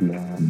Yeah.